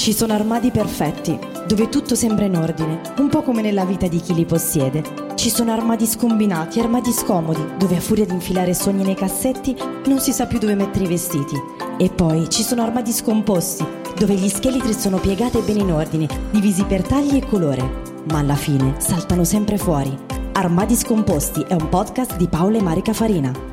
Ci sono armadi perfetti, dove tutto sembra in ordine, un po' come nella vita di chi li possiede. Ci sono armadi scombinati, armadi scomodi, dove a furia di infilare sogni nei cassetti non si sa più dove mettere i vestiti. E poi ci sono armadi scomposti, dove gli scheletri sono piegati e bene in ordine, divisi per tagli e colore, ma alla fine saltano sempre fuori. Armadi scomposti è un podcast di Paola e Marica Farina.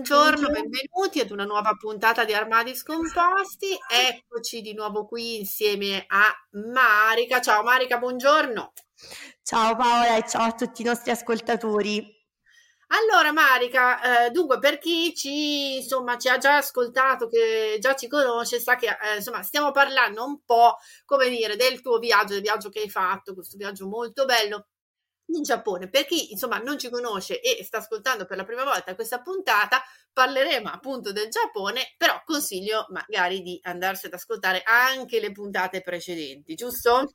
Buongiorno, benvenuti ad una nuova puntata di Armadi Scomposti. Eccoci di nuovo qui insieme a Marica. Ciao Marica, buongiorno. Ciao Paola e ciao a tutti i nostri ascoltatori. Allora Marica, eh, dunque per chi ci, insomma, ci ha già ascoltato, che già ci conosce, sa che eh, insomma, stiamo parlando un po', come dire, del tuo viaggio, del viaggio che hai fatto, questo viaggio molto bello in Giappone. Per chi insomma non ci conosce e sta ascoltando per la prima volta questa puntata, parleremo appunto del Giappone, però consiglio magari di andarsi ad ascoltare anche le puntate precedenti, giusto?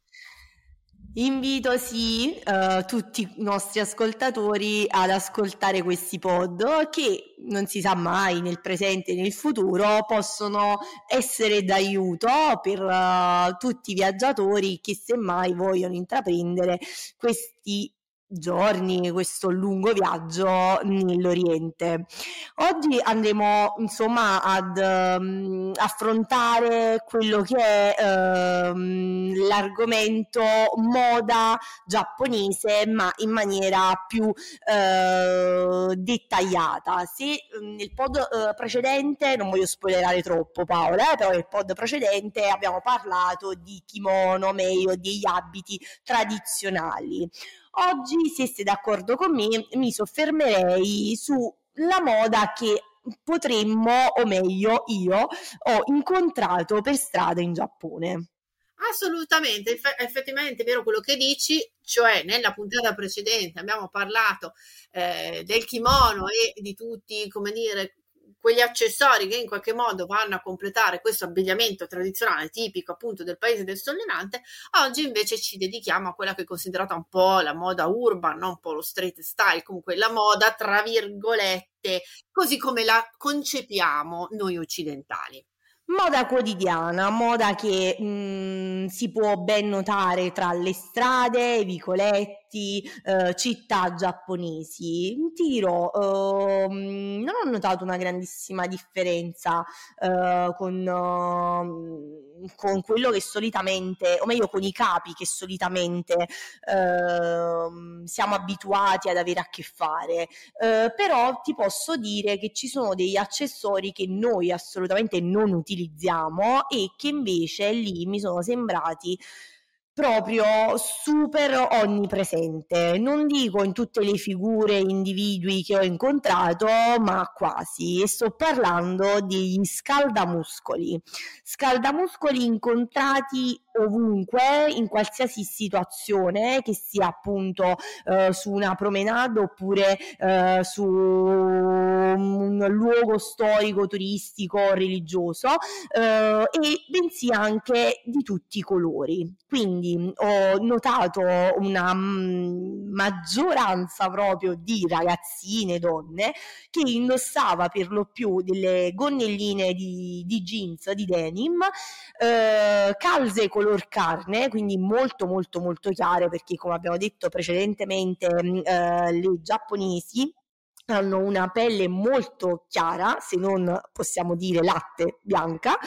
Invito sì uh, tutti i nostri ascoltatori ad ascoltare questi pod che non si sa mai nel presente e nel futuro possono essere d'aiuto per uh, tutti i viaggiatori che semmai vogliono intraprendere questi giorni, questo lungo viaggio nell'Oriente. Oggi andremo insomma ad um, affrontare quello che è um, l'argomento moda giapponese, ma in maniera più uh, dettagliata. Se nel pod uh, precedente, non voglio spoilerare troppo Paola, eh, però nel pod precedente abbiamo parlato di kimono, meglio degli abiti tradizionali. Oggi, se siete d'accordo con me, mi soffermerei sulla moda che potremmo, o meglio io, ho incontrato per strada in Giappone. Assolutamente, effettivamente è vero quello che dici, cioè nella puntata precedente abbiamo parlato eh, del kimono e di tutti, come dire, quegli accessori che in qualche modo vanno a completare questo abbigliamento tradizionale tipico appunto del paese del sollevante, oggi invece ci dedichiamo a quella che è considerata un po' la moda urban, non un po' lo street style, comunque la moda tra virgolette, così come la concepiamo noi occidentali. Moda quotidiana, moda che mh, mhmm, si può ben notare tra le strade, i vicoletti, eh, città giapponesi. Ti dirò, eh, non ho notato una grandissima differenza eh, con, uh, con, quello che solitamente, o meglio con i capi che solitamente ehm, siamo abituati ad avere a che fare. Eh, però ti posso dire che ci sono degli accessori che noi assolutamente non utilizziamo e che invece lì mi sono sembrati proprio super onnipresente. Non dico in tutte le figure individui che ho incontrato, ma quasi. E sto parlando degli scaldamuscoli. Scaldamuscoli incontrati ovunque, in qualsiasi situazione, che sia appunto eh, su una promenade oppure eh, su un luogo storico, turistico, religioso, eh, e bensì anche di tutti i colori. Quindi ho notato una m- maggioranza proprio di ragazzine, donne, che indossava per lo più delle gonnelline di, di jeans, di denim, eh, calze colorate color carne, quindi molto molto molto chiare perché come abbiamo detto precedentemente mm, eh, le giapponesi hanno una pelle molto chiara, se non possiamo dire latte bianca,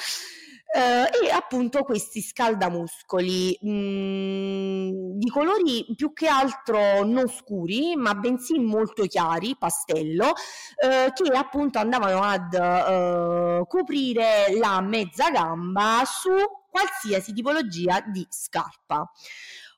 eh, e appunto questi scaldamuscoli mh, mm, di colori più che altro non scuri, ma bensì molto chiari, pastello, eh, che appunto andavano ad eh, coprire la mezza gamba su qualsiasi tipologia di scarpa.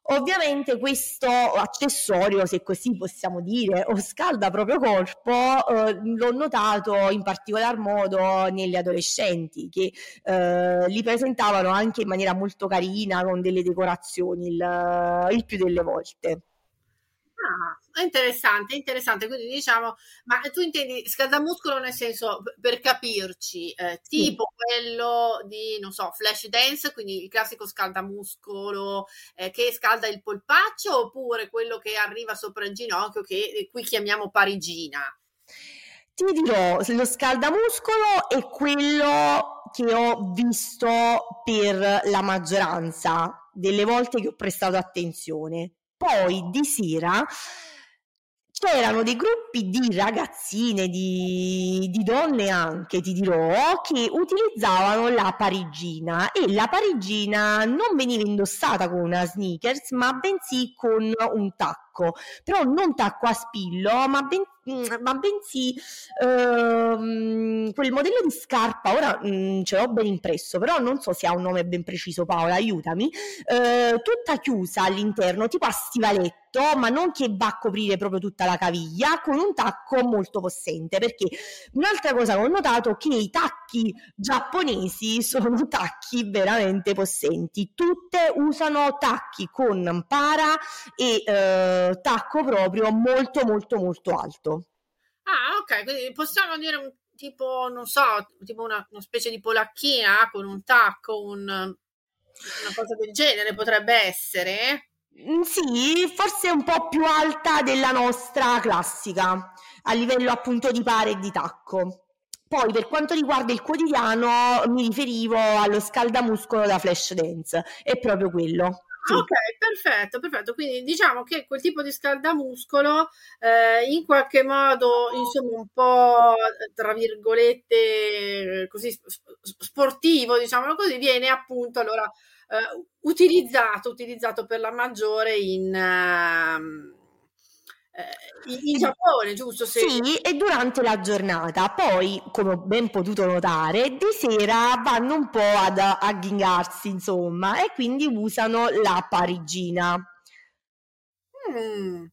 Ovviamente questo accessorio, se così possiamo dire, o scalda proprio corpo, eh, l'ho notato in particolar modo negli adolescenti che eh, li presentavano anche in maniera molto carina con delle decorazioni il, il più delle volte. Ah, interessante, interessante. Quindi diciamo, ma tu intendi scaldamuscolo nel senso, per capirci, eh, tipo sì. quello di, non so, flash dance, quindi il classico scaldamuscolo eh, che scalda il polpaccio, oppure quello che arriva sopra il ginocchio, che qui chiamiamo parigina? Ti dirò, lo scaldamuscolo è quello che ho visto per la maggioranza delle volte che ho prestato attenzione poi di sera c'erano dei gruppi di ragazzine, di, di, donne anche, ti dirò, che utilizzavano la parigina e la parigina non veniva indossata con una sneakers, ma bensì con un tacco, però non tacco a spillo, ma bensì Mm, ma bensì ehm, quel modello di scarpa, ora mh, mm, ce l'ho ben impresso, però non so se ha un nome ben preciso, Paola, aiutami, eh, tutta chiusa all'interno, tipo a stivaletto, ma non che va a coprire proprio tutta la caviglia, con un tacco molto possente, perché un'altra cosa che ho notato è che i tacchi giapponesi sono tacchi veramente possenti, tutte usano tacchi con para e eh, tacco proprio molto molto molto alto. Ah, ok, quindi possiamo dire un tipo, non so, tipo una, una specie di polacchina con un tacco, un, una cosa del genere potrebbe essere? Mm, sì, forse un po' più alta della nostra classica, a livello appunto di pare e di tacco. Poi per quanto riguarda il quotidiano mi riferivo allo scaldamuscolo da flash dance, è proprio quello. Sì. Ok, perfetto, perfetto. Quindi diciamo che quel tipo di scaldamuscolo eh, in qualche modo, insomma, un po' tra virgolette così sportivo, diciamo così, viene appunto allora eh, utilizzato, utilizzato per la maggiore in. Uh, in, in Giappone, giusto? Se... Sì, e durante la giornata. Poi, come ho ben potuto notare, di sera vanno un po' ad agghingarsi, insomma, e quindi usano la parigina. Mm.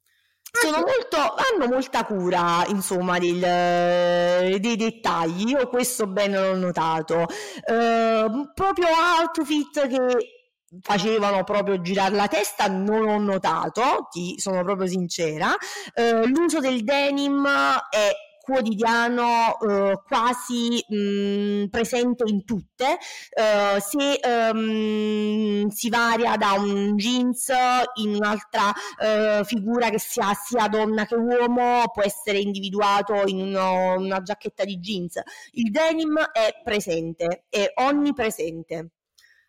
Sono molto, hanno molta cura, insomma, del, dei dettagli. Io questo bene l'ho notato. Uh, proprio outfit che facevano proprio girare la testa, non ho notato, ti sono proprio sincera. Eh, l'uso del denim è quotidiano eh, quasi mh, presente in tutte. Eh, se um, si varia da un jeans in un'altra eh, figura che sia sia donna che uomo può essere individuato in uno, una giacchetta di jeans. Il denim è presente è onnipresente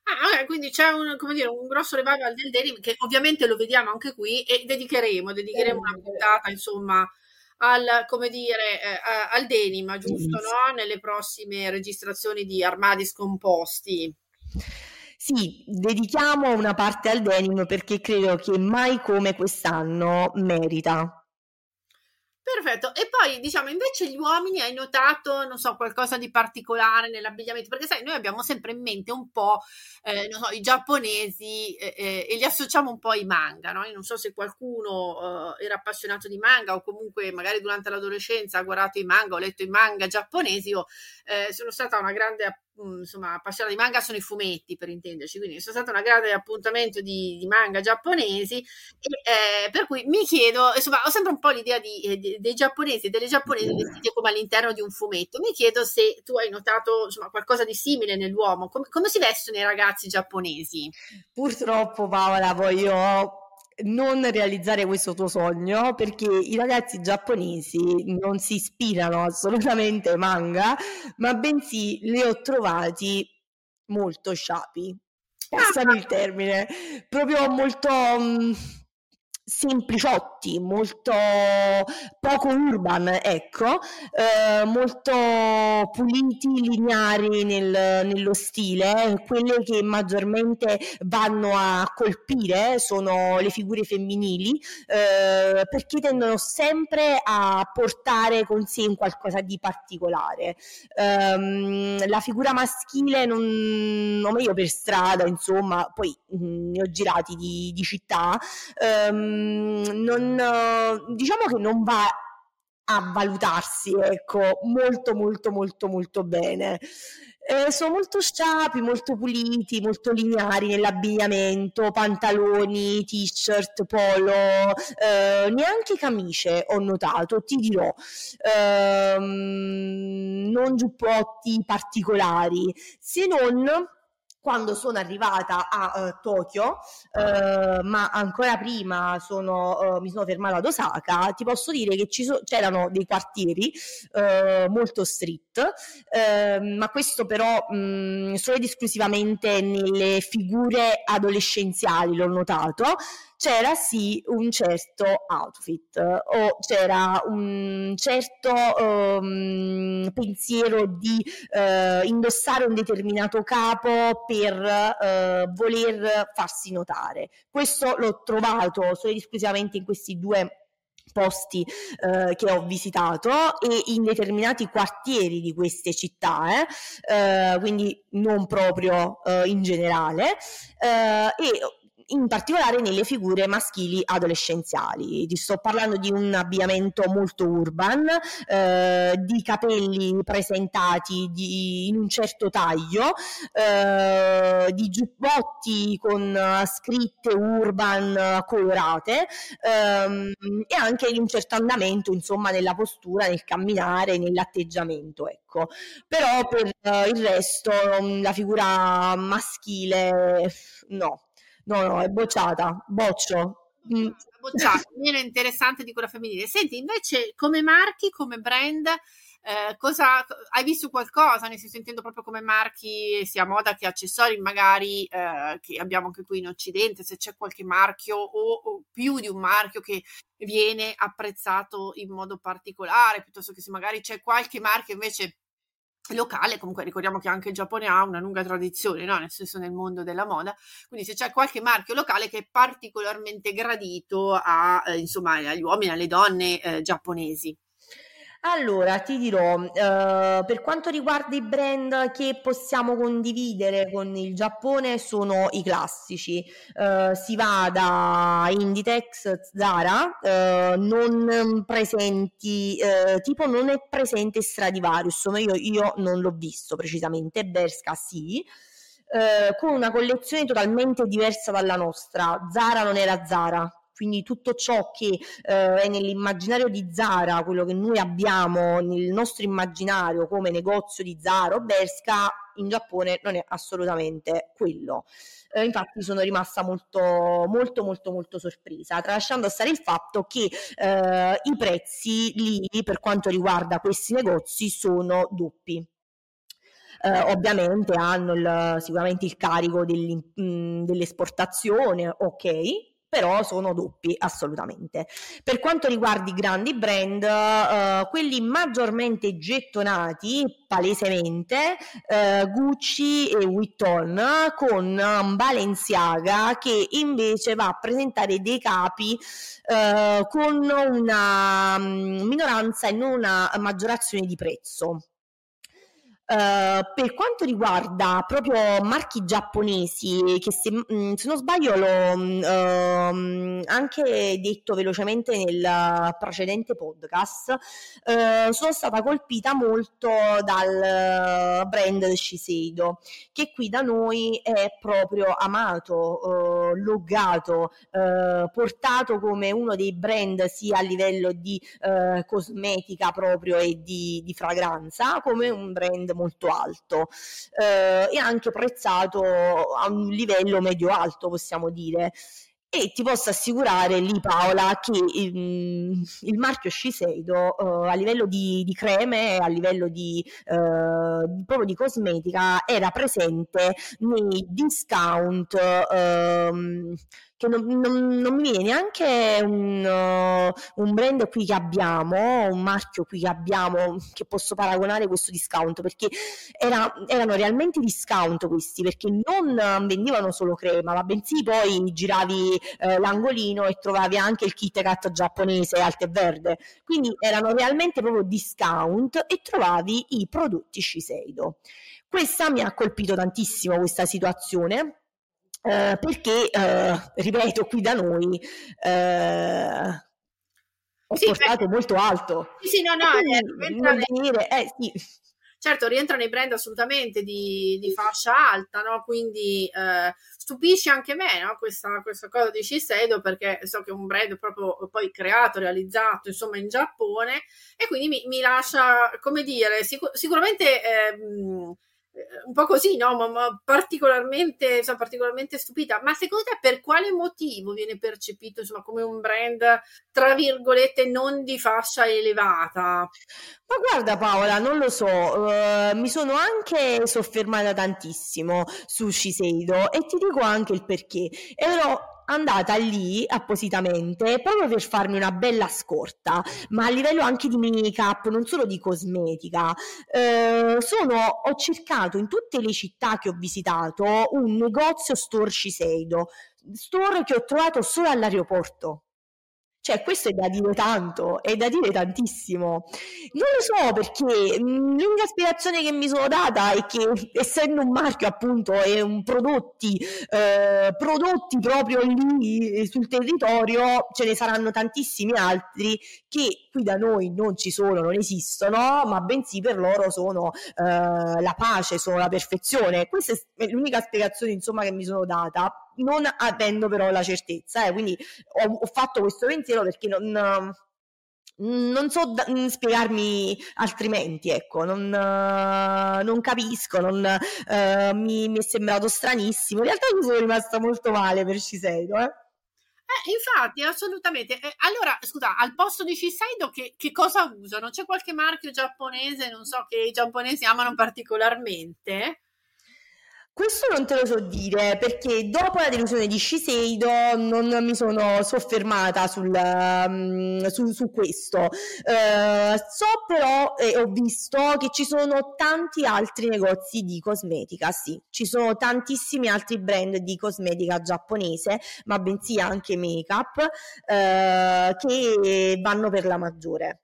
Ah, quindi c'è un, dire, un, grosso revival del denim che ovviamente lo vediamo anche qui e dedicheremo, dedicheremo una puntata insomma al, come dire, eh, al denim, giusto? No? Nelle prossime registrazioni di Armadi Scomposti. Sì, dedichiamo una parte al denim perché credo che mai come quest'anno merita. Perfetto, e poi diciamo invece gli uomini hai notato, non so, qualcosa di particolare nell'abbigliamento? Perché sai, noi abbiamo sempre in mente un po', eh, so, i giapponesi eh, eh, e li associamo un po' ai manga, no? Io non so se qualcuno eh, era appassionato di manga o comunque magari durante l'adolescenza ha guardato i manga o letto i manga giapponesi, io eh, sono stata una grande Mm, insomma, appassionata di manga sono i fumetti per intenderci, quindi sono stato una grande appuntamento di, di manga giapponesi e, eh, per cui mi chiedo, insomma, ho sempre un po' l'idea di, eh, dei giapponesi e delle giapponesi vestite come all'interno di un fumetto. Mi chiedo se tu hai notato insomma, qualcosa di simile nell'uomo, come, come si vestono i ragazzi giapponesi? Purtroppo Paola, voglio non realizzare questo tuo sogno perché i ragazzi giapponesi non si ispirano assolutamente ai manga, ma bensì li ho trovati molto sciapi. Passano il termine, proprio molto mh, mm, sempliciotti, molto poco urban, ecco, eh, molto puliti, lineari nel, nello stile, quelle che maggiormente vanno a colpire sono le figure femminili, eh, perché tendono sempre a portare con sé un qualcosa di particolare. Um, la figura maschile non, non meglio per strada, insomma, poi mh, mm, ne ho girati di, di città. Um, non, diciamo che non va a valutarsi, ecco, molto molto molto molto bene. Eh, sono molto sciapi, molto puliti, molto lineari nell'abbigliamento, pantaloni, t-shirt, polo, eh, neanche camicie ho notato, ti dirò, eh, non giubbotti particolari, se non quando sono arrivata a uh, Tokyo, uh, ma ancora prima sono, uh, mi sono fermata ad Osaka, ti posso dire che so- c'erano dei quartieri molto street, ehm, ma questo però mh, solo ed esclusivamente nelle figure adolescenziali l'ho notato, c'era sì un certo outfit o c'era un certo um, pensiero di uh, indossare un determinato capo per uh, voler farsi notare. Questo l'ho trovato solo ed esclusivamente in questi due posti eh, che ho visitato e in determinati quartieri di queste città, eh, eh, quindi non proprio eh, in generale. e in particolare nelle figure maschili adolescenziali. Ti sto parlando di un abbigliamento molto urban, eh, di capelli presentati di, in un certo taglio, eh, di giubbotti con scritte urban colorate ehm, e anche di un certo andamento, insomma, nella postura, nel camminare, nell'atteggiamento. Ecco. Però per eh, il resto la figura maschile no, No, no, è bocciata, boccio. Mm. Bocciata, meno interessante di quella femminile. Senti, invece, come marchi, come brand, eh, cosa hai visto qualcosa? Nel senso, intendo proprio come marchi, sia moda che accessori, magari eh, che abbiamo anche qui in Occidente, se c'è qualche marchio o, o, più di un marchio che viene apprezzato in modo particolare, piuttosto che se magari c'è qualche marchio invece locale, comunque ricordiamo che anche il Giappone ha una lunga tradizione, no? nel senso nel mondo della moda, quindi se c'è qualche marchio locale che è particolarmente gradito a, eh, insomma, agli uomini, alle donne eh, giapponesi. Allora, ti dirò, eh, per quanto riguarda i brand che possiamo condividere con il Giappone sono i classici. Eh, si va da Inditex, Zara, eh, non presenti, eh, tipo non è presente Stradivarius, ma io, io non l'ho visto precisamente, Berska sì. Eh, con una collezione totalmente diversa dalla nostra. Zara non la Zara, quindi tutto ciò che eh, è nell'immaginario di Zara, quello che noi abbiamo nel nostro immaginario come negozio di Zara o Berska, in Giappone non è assolutamente quello. Eh, infatti sono rimasta molto molto molto molto sorpresa, tralasciando stare il fatto che eh, i prezzi lì per quanto riguarda questi negozi sono doppi. Uh, ovviamente hanno il, sicuramente il carico dell'esportazione, ok, però sono doppi assolutamente. Per quanto riguarda i grandi brand, uh, quelli maggiormente gettonati, palesemente, uh, Gucci e Vuitton, con um, Balenciaga che invece va a presentare dei capi uh, con una um, minoranza e non una maggiorazione di prezzo. Uh, per quanto riguarda proprio marchi giapponesi, che se, mm, se non sbaglio l'ho uh, anche detto velocemente nel precedente podcast, uh, sono stata colpita molto dal brand Shiseido, che qui da noi è proprio amato, loggato, portato come uno dei brand sia a livello di cosmetica proprio e di, di fragranza, come un brand molto alto eh, e anche prezzato a un livello medio-alto, possiamo dire. e ti posso assicurare lì Paola che il, il marchio Shiseido uh, a livello di, di, creme, a livello di, uh, proprio di cosmetica era presente nei discount uh, che non, non, non, mi viene neanche un, uh, un, brand qui che abbiamo, un marchio qui che abbiamo che posso paragonare questo discount perché era, erano realmente discount questi perché non vendevano solo crema ma bensì poi giravi eh, l'angolino e trovavi anche il Kit Kat giapponese alto e verde quindi erano realmente proprio discount e trovavi i prodotti Shiseido. Questa mi ha colpito tantissimo questa situazione eh, perché, eh, ripeto, qui da noi eh, ho sì, portato beh, molto alto. Sì, sì, no, no, eh, venire, eh, sì. Certo, rientra nei brand assolutamente di, di fascia alta, no? quindi eh, stupisce anche me no? questa, questa, cosa di Shiseido perché so che è un brand proprio poi creato, realizzato insomma in Giappone e quindi mi, mi lascia, come dire, sicur- sicuramente... Eh, un po' così, no? Ma, ma particolarmente, sono particolarmente stupita. Ma secondo te per quale motivo viene percepito insomma, come un brand, tra virgolette, non di fascia elevata? Ma guarda Paola, non lo so, uh, mi sono anche soffermata tantissimo su Shiseido e ti dico anche il perché. Ero andata lì appositamente proprio per farmi una bella scorta, ma a livello anche di make-up, non solo di cosmetica. Eh, sono, ho cercato in tutte le città che ho visitato un negozio store Shiseido, store che ho trovato solo all'aeroporto. Cioè, questo è da dire tanto, è da dire tantissimo. Non lo so perché mhmm, l'unica spiegazione che mi sono data è che essendo un marchio appunto e un prodotti, eh, prodotti proprio lì sul territorio, ce ne saranno tantissimi altri che qui da noi non ci sono, non esistono, ma bensì per loro sono eh, la pace, sono la perfezione. Questa è l'unica spiegazione insomma che mi sono data non avendo però la certezza. Eh, quindi ho, ho, fatto questo pensiero perché non, non so da, spiegarmi altrimenti, ecco, non, non capisco, non, uh, mi, mi, è sembrato stranissimo. In realtà io sono rimasta molto male per Shiseido, eh. Eh, infatti, assolutamente. Eh, allora, scusa, al posto di Shiseido che, che, cosa usano? C'è qualche marchio giapponese, non so, che i giapponesi amano particolarmente? Questo non te lo so dire perché dopo la delusione di Shiseido non mi sono soffermata sul, um, su, su, questo. Uh, so però e eh, ho visto che ci sono tanti altri negozi di cosmetica, sì, ci sono tantissimi altri brand di cosmetica giapponese, ma bensì anche make-up uh, che vanno per la maggiore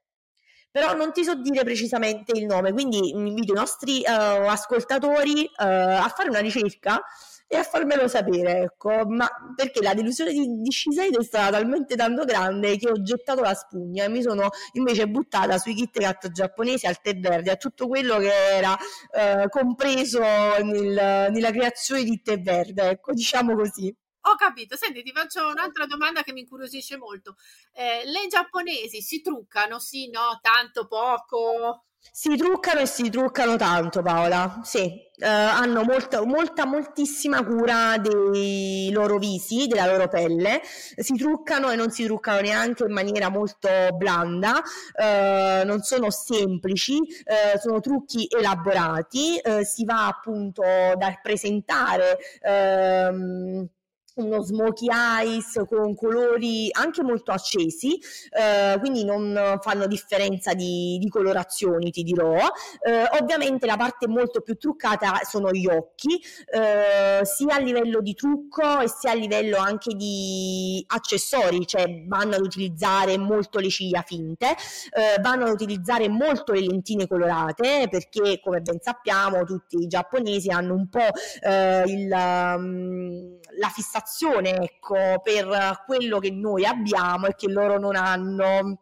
però non ti so dire precisamente il nome, quindi invito i nostri uh, ascoltatori uh, a fare una ricerca e a farmelo sapere, ecco, ma perché la delusione di, di Shiseido è stata talmente tanto grande che ho gettato la spugna e mi sono invece buttata sui Kit Kat giapponesi al tè verde, a tutto quello che era eh, compreso nel, nella creazione di tè verde, ecco, diciamo così. Ho capito. Senti, ti faccio un'altra domanda che mi incuriosisce molto. Eh, le giapponesi si truccano? Sì, no, tanto, poco? Si truccano e si truccano tanto, Paola. Sì, eh, hanno molta, molta, moltissima cura dei loro visi, della loro pelle. Si truccano e non si truccano neanche in maniera molto blanda, eh, non sono semplici, eh, sono trucchi elaborati. Eh, si va appunto dal presentare. Ehm, uno smokey eyes con colori anche molto accesi, eh, quindi non fanno differenza di, di colorazioni, ti dirò. Eh, ovviamente la parte molto più truccata sono gli occhi, eh, sia a livello di trucco e sia a livello anche di accessori, cioè vanno ad utilizzare molto le ciglia finte, eh, vanno ad utilizzare molto le lentine colorate, perché come ben sappiamo tutti i giapponesi hanno un po' eh, il, um, la fissazione soddisfazione ecco, per quello che noi abbiamo e che loro non hanno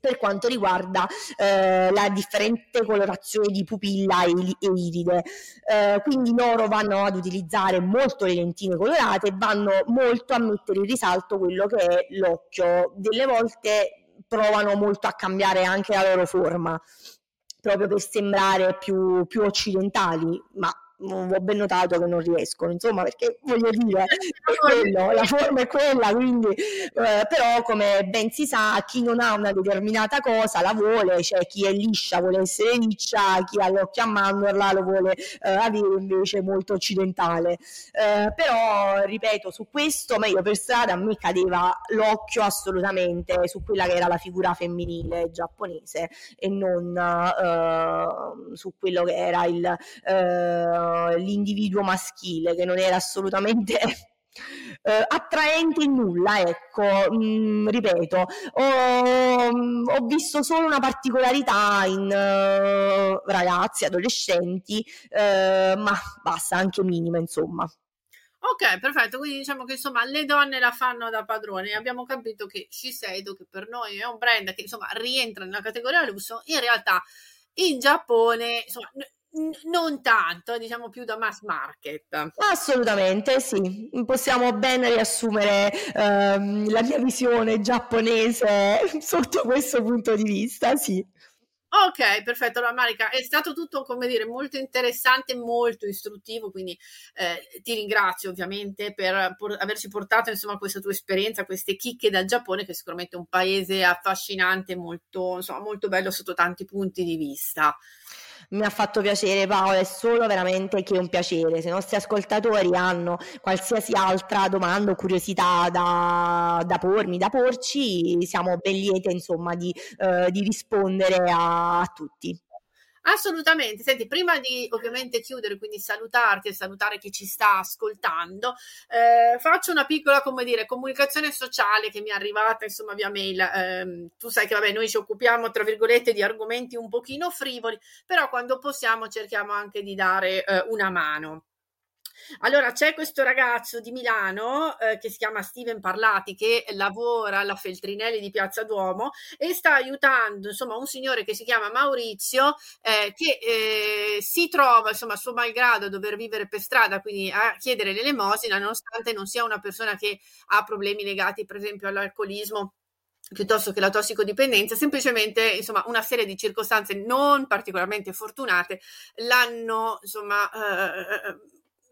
per quanto riguarda eh, la differente colorazione di pupilla e, e iride. Eh, quindi loro vanno ad utilizzare molto le lentine colorate e vanno molto a mettere in risalto quello che è l'occhio. Delle volte provano molto a cambiare anche la loro forma proprio per sembrare più, più occidentali, ma ho ben notato che non riescono, insomma, perché voglio dire, quello, la forma è quella, quindi, eh, però come ben si sa, chi non ha una determinata cosa la vuole, cioè chi è liscia vuole essere liscia, chi ha l'occhio a mandorla lo vuole eh, avere invece molto occidentale. Eh, però, ripeto, su questo, ma io per strada a me cadeva l'occhio assolutamente su quella che era la figura femminile giapponese e non uh, su quello che era il, l'individuo maschile, che non era assolutamente Uh, attraente in nulla, ecco, mm, ripeto, ho, ho, visto solo una particolarità in uh, ragazzi, adolescenti, uh, ma basta, anche minima, insomma. Ok, perfetto. Quindi diciamo che insomma le donne la fanno da padrone. Abbiamo capito che Shiseido, che per noi è un brand che insomma rientra nella categoria lusso, in realtà in Giappone insomma, non tanto, diciamo più da mass market. Assolutamente sì, possiamo ben riassumere ehm, la mia visione giapponese sotto questo punto di vista, sì. Ok, perfetto. Allora, Marica, è stato tutto, come dire, molto interessante, molto istruttivo, quindi eh, ti ringrazio ovviamente per por- averci portato, insomma, questa tua esperienza, queste chicche dal Giappone, che è sicuramente un paese affascinante, molto, insomma, molto bello sotto tanti punti di vista mi ha fatto piacere Paola, è solo veramente che un piacere. Se i nostri ascoltatori hanno qualsiasi altra domanda o curiosità da, da pormi, da porci, siamo ben liete insomma di, eh, di rispondere a, a tutti. Assolutamente. Senti, prima di ovviamente chiudere, quindi salutarti e salutare chi ci sta ascoltando, eh, faccio una piccola, come dire, comunicazione sociale che mi è arrivata, insomma, via mail. Eh, tu sai che, vabbè, noi ci occupiamo, tra virgolette, di argomenti un pochino frivoli, però quando possiamo cerchiamo anche di dare eh, una mano. Allora, c'è questo ragazzo di Milano eh, che si chiama Steven Parlati che lavora alla Feltrinelli di Piazza Duomo e sta aiutando insomma un signore che si chiama Maurizio eh, che eh, si trova insomma a suo malgrado a dover vivere per strada, quindi a chiedere l'elemosina nonostante non sia una persona che ha problemi legati per esempio all'alcolismo piuttosto che la tossicodipendenza, semplicemente insomma una serie di circostanze non particolarmente fortunate l'hanno insomma eh,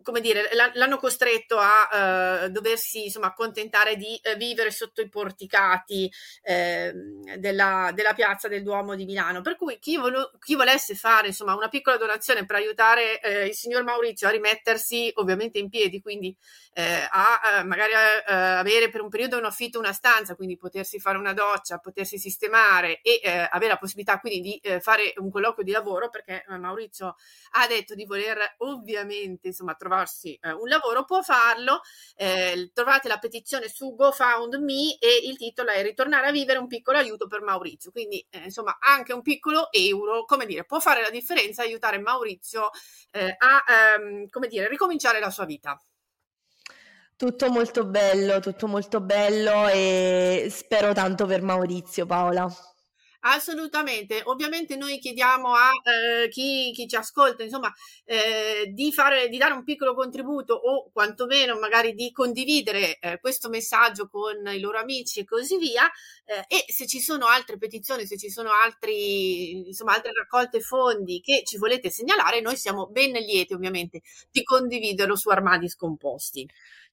come dire, l'hanno costretto a uh, doversi insomma accontentare di uh, vivere sotto i porticati uh, della, della, piazza del Duomo di Milano. Per cui chi, volo, chi volesse fare insomma una piccola donazione per aiutare eh, il signor Maurizio a rimettersi ovviamente in piedi, quindi eh, a magari avere per un periodo un affitto una stanza, quindi potersi fare una doccia, potersi sistemare e avere la possibilità quindi di fare un colloquio di lavoro, perché Maurizio ha detto di voler ovviamente insomma trovare trovarsi eh, un lavoro può farlo. Eh, trovate la petizione su GoFundMe e il titolo è Ritornare a vivere un piccolo aiuto per Maurizio. Quindi, eh, insomma, anche un piccolo euro, come dire, può fare la differenza, aiutare Maurizio eh, a, ehm, come dire, ricominciare la sua vita. Tutto molto bello, tutto molto bello e spero tanto per Maurizio, Paola. Assolutamente, ovviamente noi chiediamo a eh, chi, chi, ci ascolta, insomma, eh, di, fare, di dare un piccolo contributo o quantomeno magari di condividere eh, questo messaggio con i loro amici e così via. Eh, e se ci sono altre petizioni, se ci sono altri, insomma, altre raccolte fondi che ci volete segnalare, noi siamo ben lieti ovviamente di condividerlo su Armadi Scomposti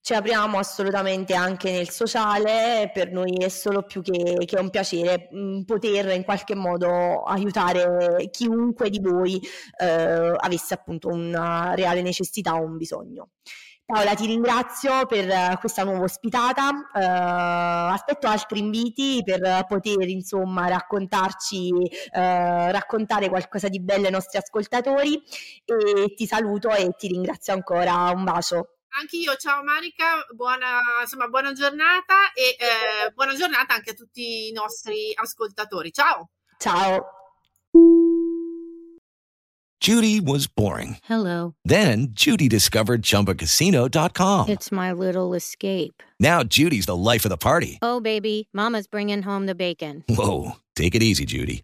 ci apriamo assolutamente anche nel sociale, per noi è solo più che, che un piacere mm, poter in qualche modo aiutare chiunque di voi eh, avesse appunto una reale necessità o un bisogno. Paola, ti ringrazio per questa nuova ospitata. Uh, aspetto altri inviti per poter insomma raccontarci, uh, raccontare qualcosa di bello ai nostri ascoltatori e ti saluto e ti ringrazio ancora. Un bacio. Anch'io, ciao Marica, buona, insomma, buona giornata e eh, buona giornata anche a tutti i nostri ascoltatori. Ciao. Ciao. Judy was boring. Hello. Then Judy discovered chumbacasino.com. It's my little escape. Now Judy's the life of the party. Oh, baby, Mama's bringing home the bacon. Whoa. Take it easy, Judy.